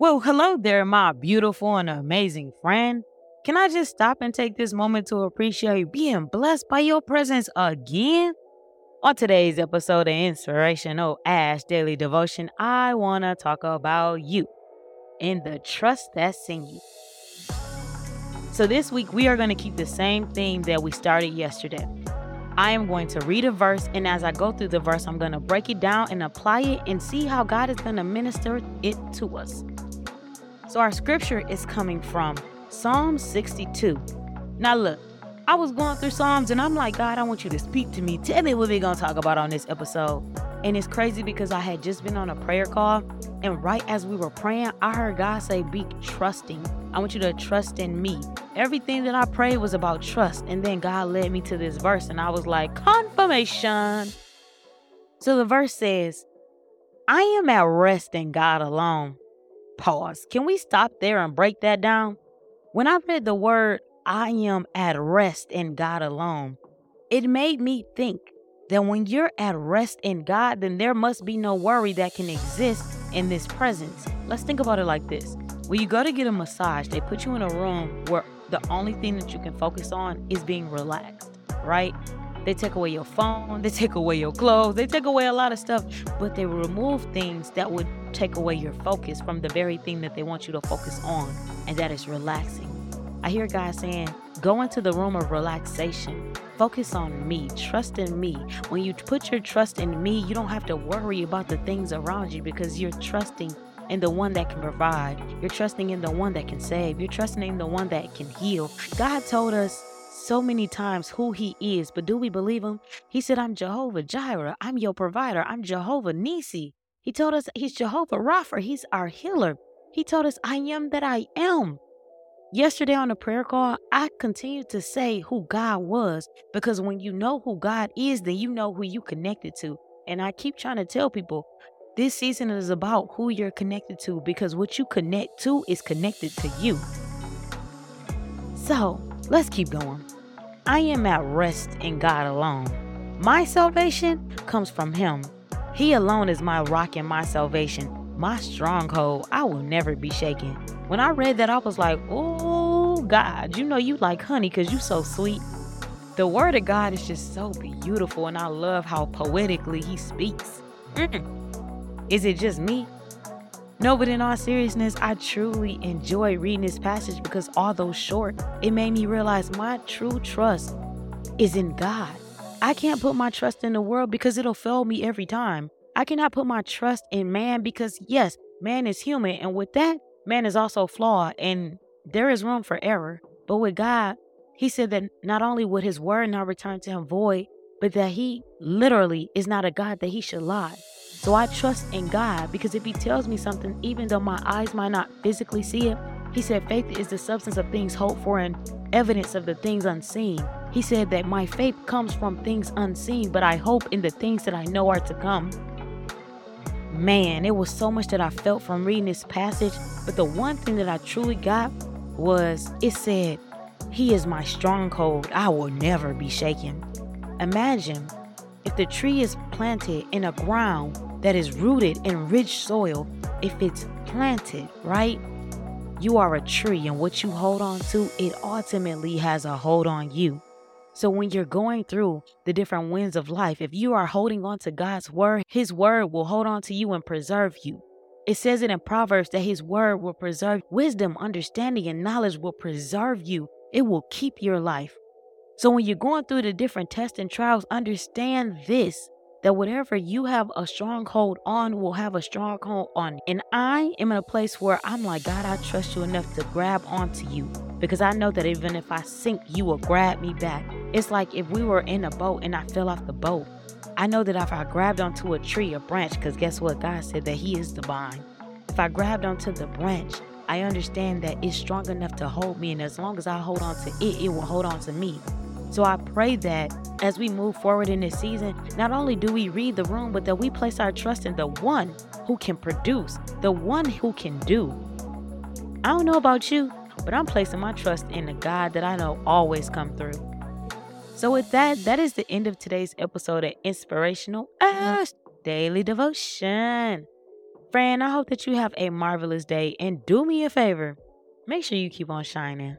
Well, hello there, my beautiful and amazing friend. Can I just stop and take this moment to appreciate being blessed by your presence again? On today's episode of Inspirational Ash Daily Devotion, I want to talk about you and the trust that's in you. So, this week we are going to keep the same theme that we started yesterday. I am going to read a verse, and as I go through the verse, I'm going to break it down and apply it and see how God is going to minister it to us. So, our scripture is coming from Psalm 62. Now, look, I was going through Psalms and I'm like, God, I want you to speak to me. Tell me what we're to talk about on this episode. And it's crazy because I had just been on a prayer call. And right as we were praying, I heard God say, Be trusting. I want you to trust in me. Everything that I prayed was about trust. And then God led me to this verse. And I was like, Confirmation. So the verse says, I am at rest in God alone. Pause. Can we stop there and break that down? When I read the word I am at rest in God alone, it made me think that when you're at rest in God, then there must be no worry that can exist in this presence. Let's think about it like this. When you go to get a massage, they put you in a room where the only thing that you can focus on is being relaxed, right? They take away your phone, they take away your clothes, they take away a lot of stuff, but they remove things that would take away your focus from the very thing that they want you to focus on, and that is relaxing. I hear God saying, go into the room of relaxation. Focus on me. Trust in me. When you put your trust in me, you don't have to worry about the things around you because you're trusting in the one that can provide. You're trusting in the one that can save. You're trusting in the one that can heal. God told us so many times who he is, but do we believe him? He said, I'm Jehovah Jireh. I'm your provider. I'm Jehovah Nisi. He told us he's Jehovah Rapha. He's our healer. He told us, I am that I am. Yesterday on the prayer call, I continued to say who God was because when you know who God is, then you know who you connected to. And I keep trying to tell people this season is about who you're connected to because what you connect to is connected to you. So let's keep going. I am at rest in God alone. My salvation comes from Him. He alone is my rock and my salvation, my stronghold. I will never be shaken. When I read that, I was like, oh, God, you know you like honey because you so sweet. The word of God is just so beautiful, and I love how poetically he speaks. Mm. Is it just me? No, but in all seriousness, I truly enjoy reading this passage because although short, it made me realize my true trust is in God. I can't put my trust in the world because it'll fail me every time. I cannot put my trust in man because, yes, man is human. And with that, man is also flawed and there is room for error. But with God, he said that not only would his word not return to him void, but that he literally is not a God that he should lie. So I trust in God because if he tells me something, even though my eyes might not physically see it, he said faith is the substance of things hoped for and evidence of the things unseen. He said that my faith comes from things unseen, but I hope in the things that I know are to come man, it was so much that I felt from reading this passage. But the one thing that I truly got was it said, He is my stronghold. I will never be shaken. Imagine if the tree is planted in a ground that is rooted in rich soil, if it's planted, right? You are a tree, and what you hold on to, it ultimately has a hold on you. So when you're going through the different winds of life, if you are holding on to God's word, his word will hold on to you and preserve you. It says it in Proverbs that his word will preserve wisdom, understanding, and knowledge will preserve you. It will keep your life. So when you're going through the different tests and trials, understand this that whatever you have a stronghold on will have a stronghold on. And I am in a place where I'm like, God, I trust you enough to grab onto you because I know that even if I sink, you will grab me back. It's like if we were in a boat and I fell off the boat. I know that if I grabbed onto a tree, a branch, because guess what? God said that He is the vine. If I grabbed onto the branch, I understand that it's strong enough to hold me. And as long as I hold on to it, it will hold on to me. So I pray that as we move forward in this season, not only do we read the room, but that we place our trust in the one who can produce, the one who can do. I don't know about you, but I'm placing my trust in the God that I know always come through. So with that, that is the end of today's episode of Inspirational Ash Daily Devotion. Friend, I hope that you have a marvelous day and do me a favor. Make sure you keep on shining.